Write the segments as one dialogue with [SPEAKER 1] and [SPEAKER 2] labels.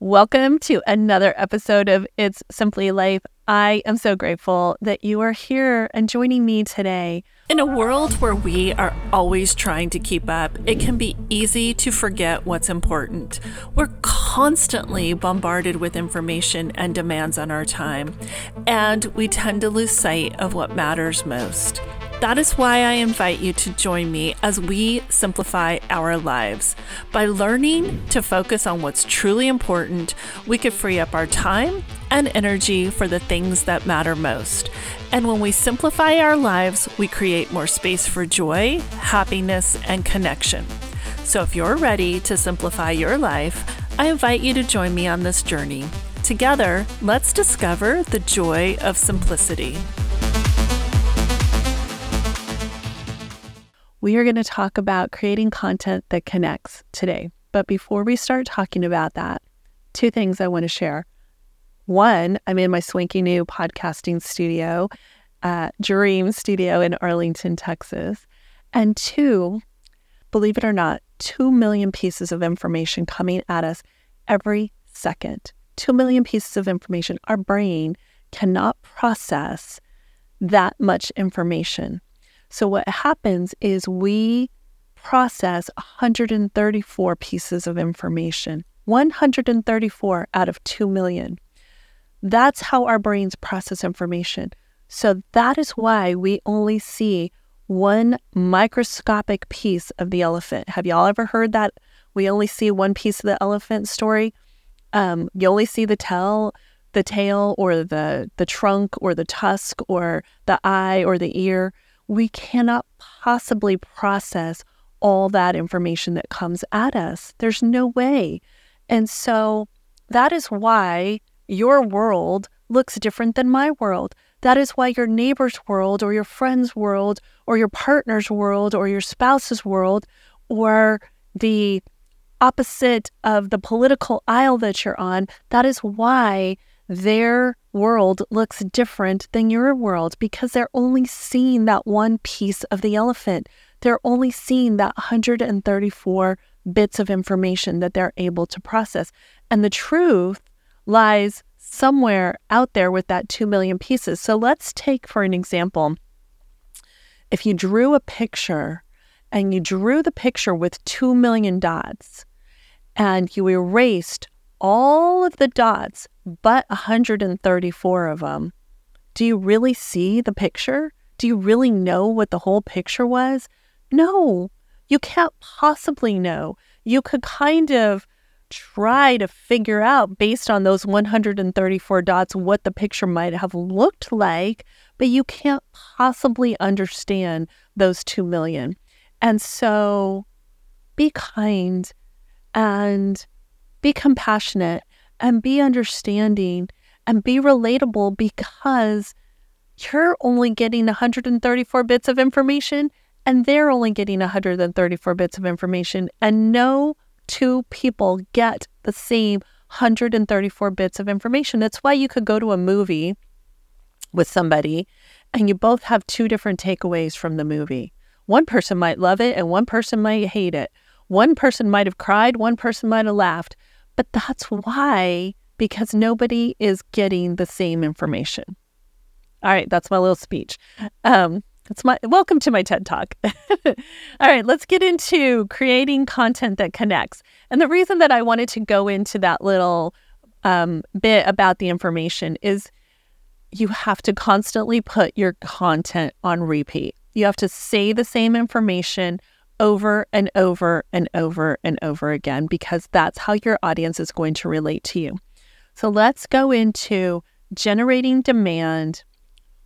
[SPEAKER 1] Welcome to another episode of It's Simply Life. I am so grateful that you are here and joining me today.
[SPEAKER 2] In a world where we are always trying to keep up, it can be easy to forget what's important. We're constantly bombarded with information and demands on our time, and we tend to lose sight of what matters most. That is why I invite you to join me as we simplify our lives. By learning to focus on what's truly important, we could free up our time and energy for the things that matter most. And when we simplify our lives, we create more space for joy, happiness, and connection. So if you're ready to simplify your life, I invite you to join me on this journey. Together, let's discover the joy of simplicity.
[SPEAKER 1] We are going to talk about creating content that connects today. But before we start talking about that, two things I want to share. One, I'm in my swanky new podcasting studio, uh, Dream Studio in Arlington, Texas. And two, believe it or not, 2 million pieces of information coming at us every second. 2 million pieces of information. Our brain cannot process that much information. So, what happens is we process 134 pieces of information, 134 out of 2 million. That's how our brains process information. So, that is why we only see one microscopic piece of the elephant. Have y'all ever heard that? We only see one piece of the elephant story. Um, you only see the tail, the tail, or the the trunk, or the tusk, or the eye, or the ear we cannot possibly process all that information that comes at us. There's no way. And so that is why your world looks different than my world. That is why your neighbor's world or your friend's world or your partner's world or your spouse's world or the opposite of the political aisle that you're on, that is why their world looks different than your world because they're only seeing that one piece of the elephant. They're only seeing that 134 bits of information that they're able to process. And the truth lies somewhere out there with that 2 million pieces. So let's take, for an example, if you drew a picture and you drew the picture with 2 million dots and you erased all of the dots but 134 of them. Do you really see the picture? Do you really know what the whole picture was? No, you can't possibly know. You could kind of try to figure out based on those 134 dots what the picture might have looked like, but you can't possibly understand those 2 million. And so be kind and be compassionate and be understanding and be relatable because you're only getting 134 bits of information and they're only getting 134 bits of information. And no two people get the same 134 bits of information. That's why you could go to a movie with somebody and you both have two different takeaways from the movie. One person might love it and one person might hate it. One person might have cried, one person might have laughed. But that's why, because nobody is getting the same information. All right, that's my little speech. Um, it's my welcome to my TED Talk. All right, let's get into creating content that connects. And the reason that I wanted to go into that little um, bit about the information is you have to constantly put your content on repeat. You have to say the same information over and over and over and over again because that's how your audience is going to relate to you. So let's go into generating demand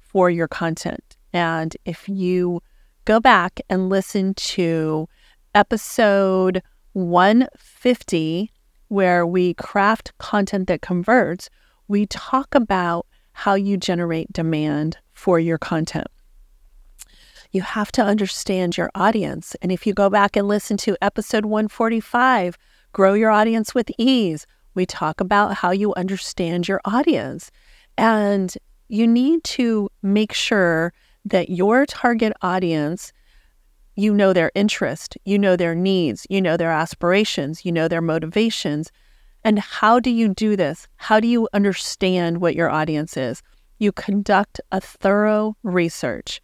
[SPEAKER 1] for your content. And if you go back and listen to episode 150, where we craft content that converts, we talk about how you generate demand for your content you have to understand your audience. And if you go back and listen to episode 145, Grow Your Audience with Ease, we talk about how you understand your audience. And you need to make sure that your target audience, you know their interest, you know their needs, you know their aspirations, you know their motivations. And how do you do this? How do you understand what your audience is? You conduct a thorough research.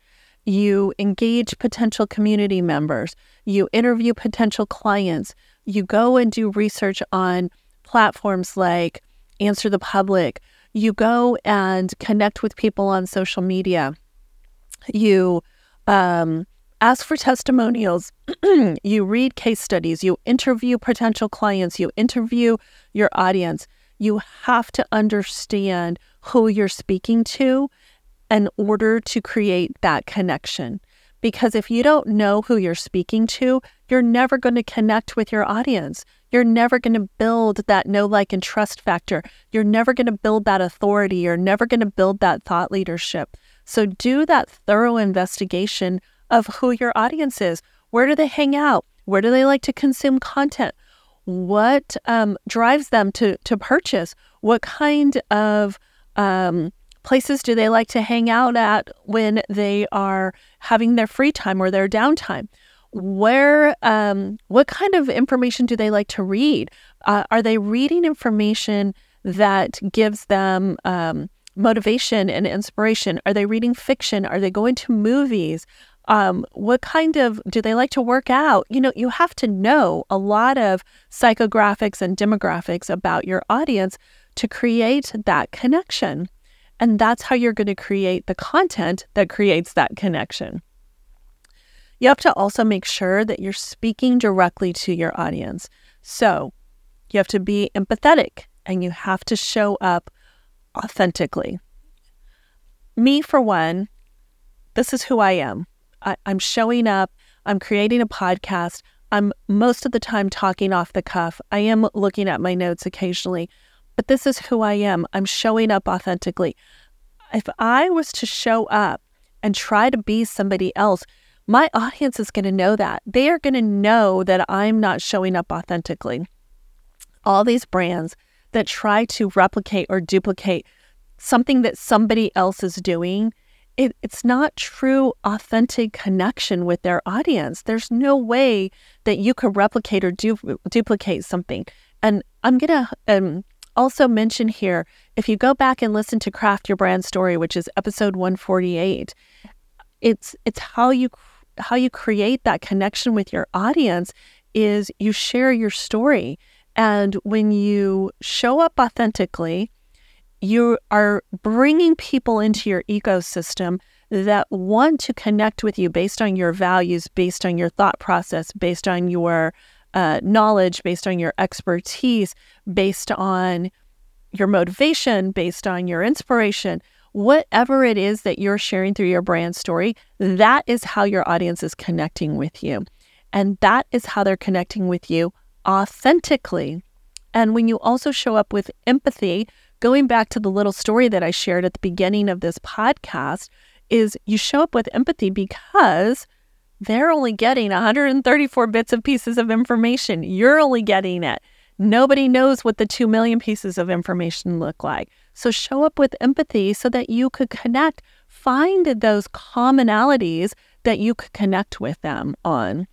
[SPEAKER 1] You engage potential community members. You interview potential clients. You go and do research on platforms like Answer the Public. You go and connect with people on social media. You um, ask for testimonials. you read case studies. You interview potential clients. You interview your audience. You have to understand who you're speaking to in order to create that connection. Because if you don't know who you're speaking to, you're never going to connect with your audience. You're never going to build that know, like, and trust factor. You're never going to build that authority. You're never going to build that thought leadership. So do that thorough investigation of who your audience is. Where do they hang out? Where do they like to consume content? What um, drives them to to purchase? What kind of um, places do they like to hang out at when they are having their free time or their downtime? Where, um, what kind of information do they like to read? Uh, are they reading information that gives them um, motivation and inspiration? Are they reading fiction? Are they going to movies? Um, what kind of do they like to work out? You know, you have to know a lot of psychographics and demographics about your audience to create that connection. And that's how you're going to create the content that creates that connection. You have to also make sure that you're speaking directly to your audience. So you have to be empathetic and you have to show up authentically. Me, for one, this is who I am. I, am showing up, I'm creating a podcast. I'm most of the time talking off the cuff. I am looking at my notes occasionally, but this is who I am. I'm showing up authentically. If I was to show up and try to be somebody else, my audience is going to know that. They are going to know that I'm not showing up authentically. All these brands that try to replicate or duplicate something that somebody else is doing it, it's not true, authentic connection with their audience. There's no way that you could replicate or du- duplicate something. And I'm going to um, also mention here if you go back and listen to Craft Your Brand Story, which is episode 148, it's it's how you how you create that connection with your audience is you share your story. And when you show up authentically, you are bringing people into your ecosystem that want to connect with you based on your values, based on your thought process, based on your uh, knowledge, based on your expertise, based on your motivation, based on your inspiration, whatever it is that you're sharing through your brand story, that is how your audience is connecting with you. And that is how they're connecting with you authentically. And when you also show up with empathy, going back to the little story that I shared at the beginning of this podcast, is you show up with empathy because they're only getting 134 bits of pieces of information. You're only getting it. Nobody knows what the 2 million pieces of information look like. So show up with empathy so that you could connect, find those commonalities that you could connect with them on.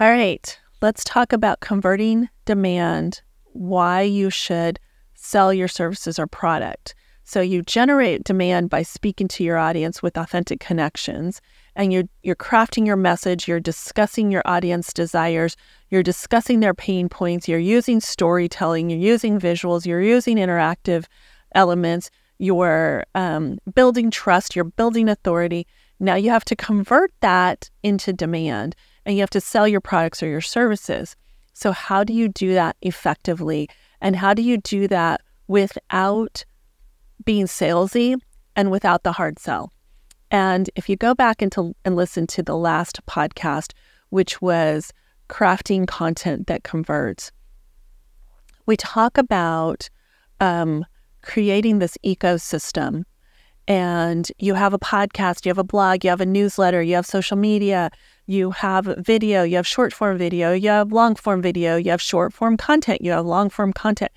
[SPEAKER 1] All right, let's talk about converting demand, why you should sell your services or product. So you generate demand by speaking to your audience with authentic connections and you're you're crafting your message, you're discussing your audience desires, you're discussing their pain points, you're using storytelling, you're using visuals, you're using interactive elements, you're um, building trust, you're building authority. Now you have to convert that into demand and you have to sell your products or your services. So, how do you do that effectively? And how do you do that without being salesy and without the hard sell? And if you go back into and listen to the last podcast, which was crafting content that converts, we talk about um, creating this ecosystem. And you have a podcast, you have a blog, you have a newsletter, you have social media, you have video, you have short form video, you have long form video, you have short form content, you have long form content,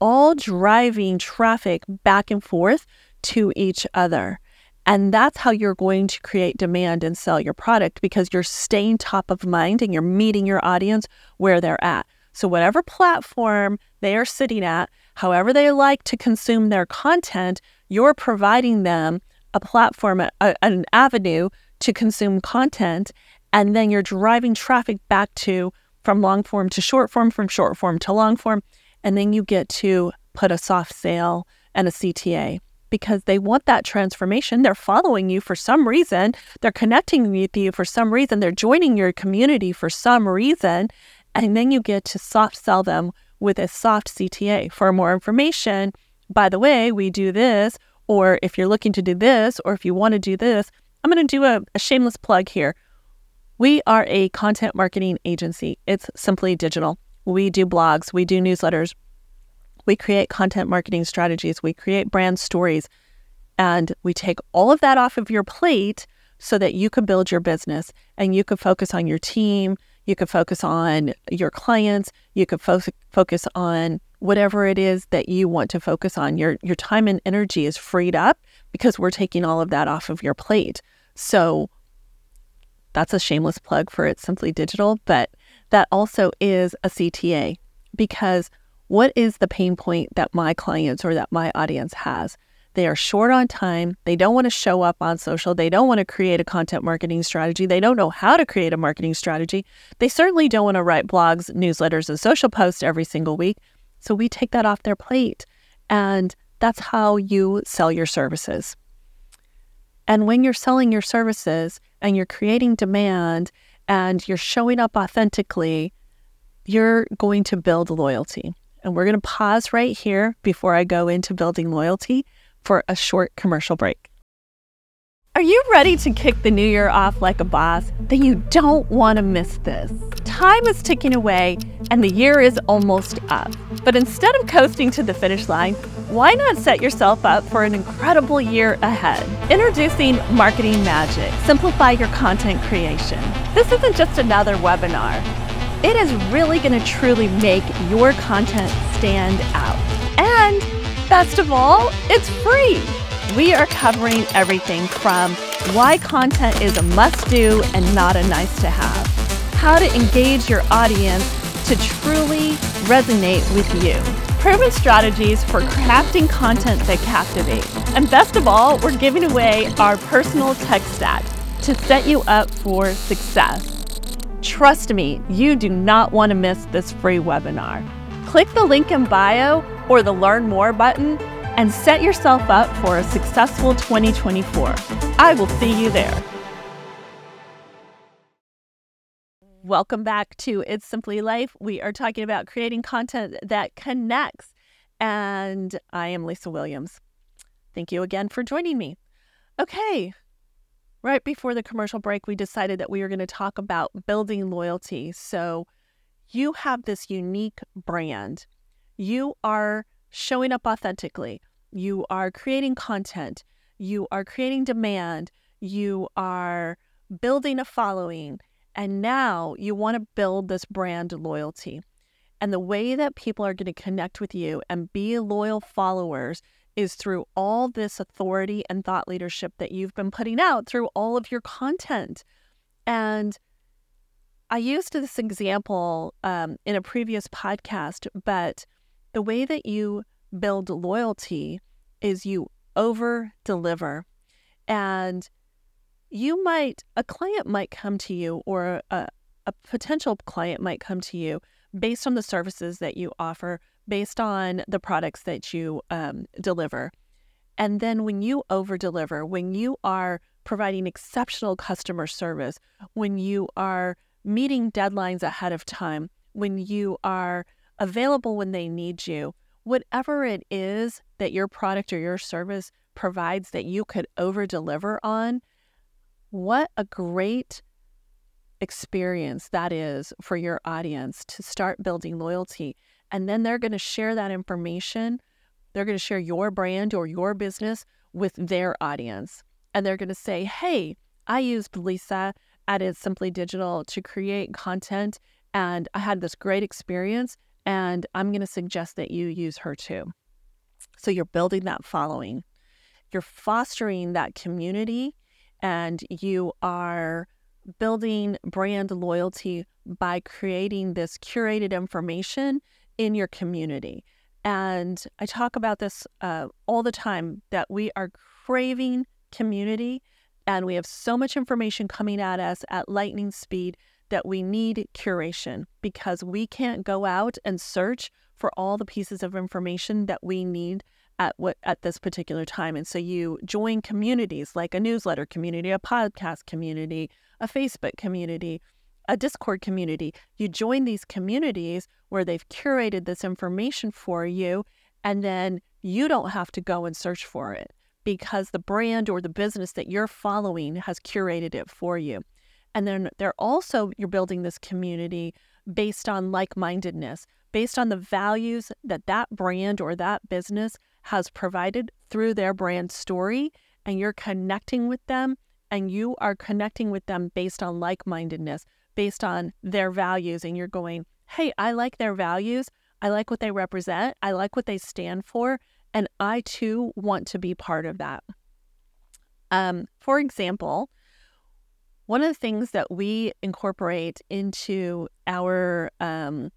[SPEAKER 1] all driving traffic back and forth to each other. And that's how you're going to create demand and sell your product because you're staying top of mind and you're meeting your audience where they're at. So, whatever platform they are sitting at, however they like to consume their content, you're providing them a platform, a, an avenue to consume content. And then you're driving traffic back to from long form to short form, from short form to long form. And then you get to put a soft sale and a CTA because they want that transformation. They're following you for some reason. They're connecting with you for some reason. They're joining your community for some reason. And then you get to soft sell them with a soft CTA for more information. By the way, we do this, or if you're looking to do this, or if you want to do this, I'm going to do a, a shameless plug here. We are a content marketing agency. It's simply digital. We do blogs, we do newsletters, we create content marketing strategies, we create brand stories, and we take all of that off of your plate so that you can build your business and you can focus on your team, you could focus on your clients, you could fo- focus on whatever it is that you want to focus on. Your your time and energy is freed up because we're taking all of that off of your plate. So that's a shameless plug for It's Simply Digital, but that also is a CTA because what is the pain point that my clients or that my audience has? They are short on time. They don't want to show up on social. They don't want to create a content marketing strategy. They don't know how to create a marketing strategy. They certainly don't want to write blogs, newsletters, and social posts every single week. So we take that off their plate. And that's how you sell your services. And when you're selling your services and you're creating demand and you're showing up authentically, you're going to build loyalty. And we're going to pause right here before I go into building loyalty for a short commercial break. Are you ready to kick the new year off like a boss? Then you don't want to miss this. Time is ticking away and the year is almost up. But instead of coasting to the finish line, why not set yourself up for an incredible year ahead? Introducing Marketing Magic Simplify Your Content Creation. This isn't just another webinar, it is really going to truly make your content stand out. And Best of all, it's free. We are covering everything from why content is a must do and not a nice to have, how to engage your audience to truly resonate with you, proven strategies for crafting content that captivates, and best of all, we're giving away our personal tech stack to set you up for success. Trust me, you do not want to miss this free webinar. Click the link in bio or the Learn More button and set yourself up for a successful 2024. I will see you there. Welcome back to It's Simply Life. We are talking about creating content that connects. And I am Lisa Williams. Thank you again for joining me. Okay, right before the commercial break, we decided that we were going to talk about building loyalty. So, you have this unique brand. You are showing up authentically. You are creating content. You are creating demand. You are building a following. And now you want to build this brand loyalty. And the way that people are going to connect with you and be loyal followers is through all this authority and thought leadership that you've been putting out through all of your content. And I used this example um, in a previous podcast, but the way that you build loyalty is you over deliver. And you might, a client might come to you, or a, a potential client might come to you based on the services that you offer, based on the products that you um, deliver. And then when you over deliver, when you are providing exceptional customer service, when you are meeting deadlines ahead of time, when you are available when they need you, whatever it is that your product or your service provides that you could over deliver on, what a great experience that is for your audience to start building loyalty. And then they're going to share that information. They're going to share your brand or your business with their audience. And they're going to say, hey, I used Lisa at It's Simply Digital to create content, and I had this great experience. And I'm going to suggest that you use her too. So you're building that following, you're fostering that community, and you are building brand loyalty by creating this curated information in your community. And I talk about this uh, all the time that we are craving community and we have so much information coming at us at lightning speed that we need curation because we can't go out and search for all the pieces of information that we need at what at this particular time and so you join communities like a newsletter community a podcast community a facebook community a discord community. You join these communities where they've curated this information for you and then you don't have to go and search for it because the brand or the business that you're following has curated it for you. And then they're also you're building this community based on like-mindedness based on the values that that brand or that business has provided through their brand story and you're connecting with them and you are connecting with them based on like-mindedness based on their values and you're going hey i like their values. I like what they represent. I like what they stand for and i too want to be part of that. Um, for example one of the things that we incorporate into our um,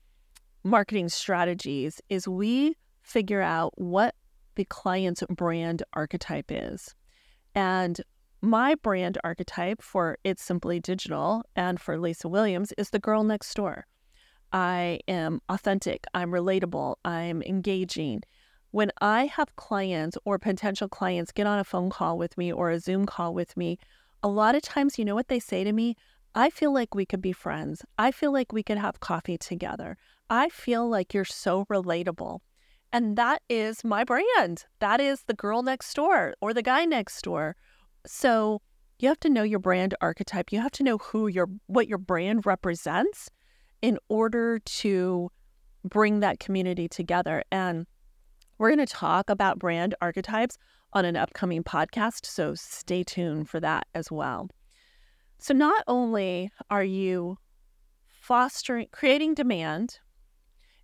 [SPEAKER 1] marketing strategies is we figure out what the client's brand archetype is. And my brand archetype for It's Simply Digital and for Lisa Williams is the girl next door. I am authentic, I'm relatable, I'm engaging. When I have clients or potential clients get on a phone call with me or a Zoom call with me, a lot of times, you know what they say to me? I feel like we could be friends. I feel like we could have coffee together. I feel like you're so relatable. And that is my brand. That is the girl next door or the guy next door. So you have to know your brand archetype. You have to know who your what your brand represents in order to bring that community together. And we're going to talk about brand archetypes on an upcoming podcast, so stay tuned for that as well. So not only are you fostering creating demand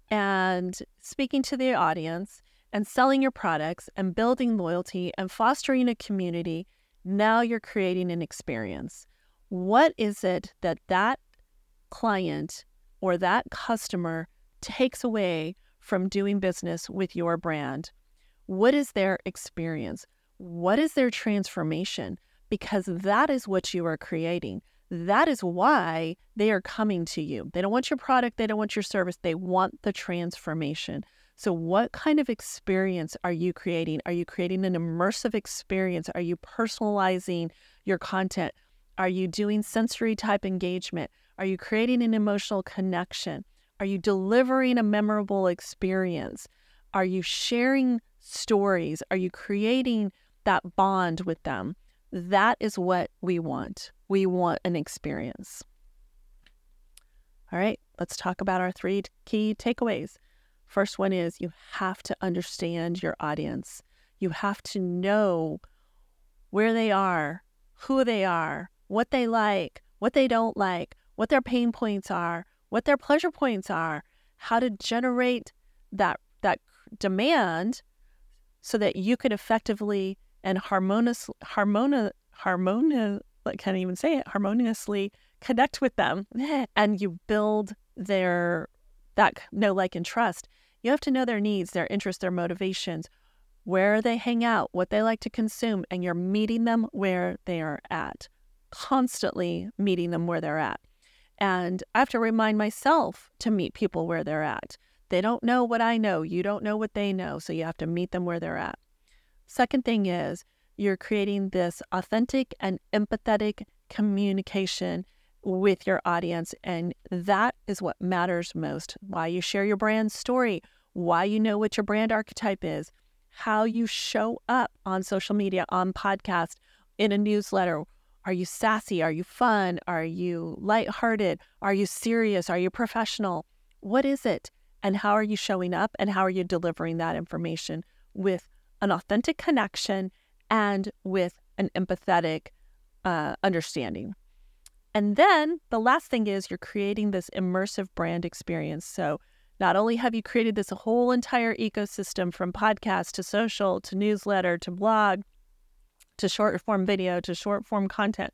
[SPEAKER 1] and speaking to the audience and selling your products and building loyalty and fostering a community, now you're creating an experience. What is it that that client or that customer takes away from doing business with your brand? What is their experience? What is their transformation? Because that is what you are creating. That is why they are coming to you. They don't want your product, they don't want your service, they want the transformation. So, what kind of experience are you creating? Are you creating an immersive experience? Are you personalizing your content? Are you doing sensory type engagement? Are you creating an emotional connection? Are you delivering a memorable experience? Are you sharing stories? Are you creating that bond with them? That is what we want. We want an experience. All right, let's talk about our three key takeaways. First one is you have to understand your audience. You have to know where they are, who they are, what they like, what they don't like, what their pain points are, what their pleasure points are, how to generate that that demand so that you can effectively and harmonious harmoni harmonious I can't even say it harmoniously connect with them and you build their that know like and trust you have to know their needs their interests their motivations where they hang out what they like to consume and you're meeting them where they are at constantly meeting them where they're at and I have to remind myself to meet people where they're at. They don't know what I know. You don't know what they know. So you have to meet them where they're at. Second thing is you're creating this authentic and empathetic communication with your audience. And that is what matters most. Why you share your brand story, why you know what your brand archetype is, how you show up on social media, on podcast, in a newsletter, are you sassy? Are you fun? Are you lighthearted? Are you serious? Are you professional? What is it? And how are you showing up? And how are you delivering that information with an authentic connection and with an empathetic uh, understanding? And then the last thing is you're creating this immersive brand experience. So not only have you created this whole entire ecosystem from podcast to social to newsletter to blog to short form video to short form content,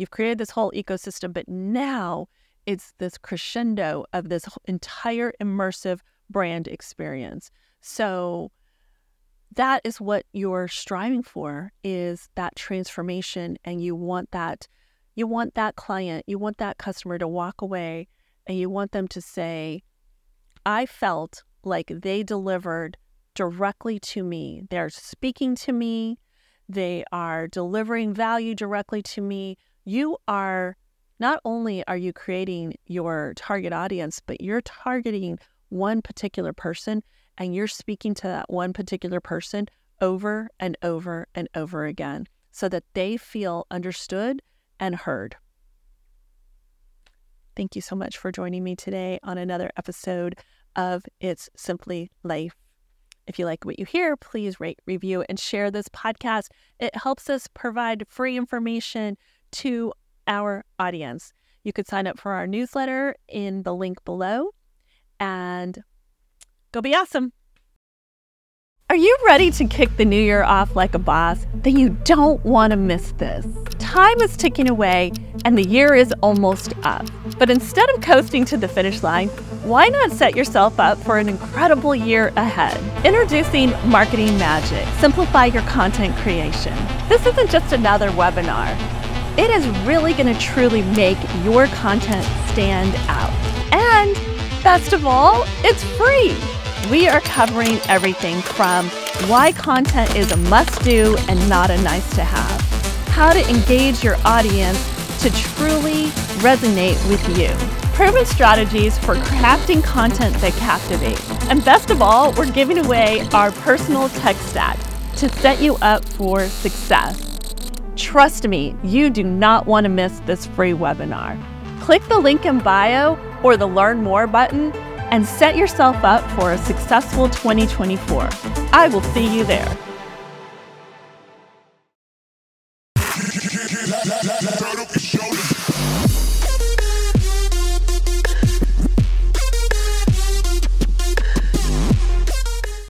[SPEAKER 1] You've created this whole ecosystem, but now it's this crescendo of this entire immersive brand experience. So that is what you're striving for is that transformation and you want that you want that client, you want that customer to walk away and you want them to say I felt like they delivered directly to me. They're speaking to me, they are delivering value directly to me. You are not only are you creating your target audience, but you're targeting one particular person and you're speaking to that one particular person over and over and over again so that they feel understood and heard. Thank you so much for joining me today on another episode of It's Simply Life. If you like what you hear, please rate, review, and share this podcast. It helps us provide free information to our audience. You could sign up for our newsletter in the link below and go be awesome. Are you ready to kick the new year off like a boss? Then you don't want to miss this. Time is ticking away and the year is almost up. But instead of coasting to the finish line, why not set yourself up for an incredible year ahead? Introducing Marketing Magic Simplify Your Content Creation. This isn't just another webinar, it is really going to truly make your content stand out. And best of all, it's free. We are covering everything from why content is a must do and not a nice to have, how to engage your audience to truly resonate with you, proven strategies for crafting content that captivates, and best of all, we're giving away our personal tech stack to set you up for success. Trust me, you do not want to miss this free webinar. Click the link in bio or the Learn More button and set yourself up for a successful 2024. I will see you there.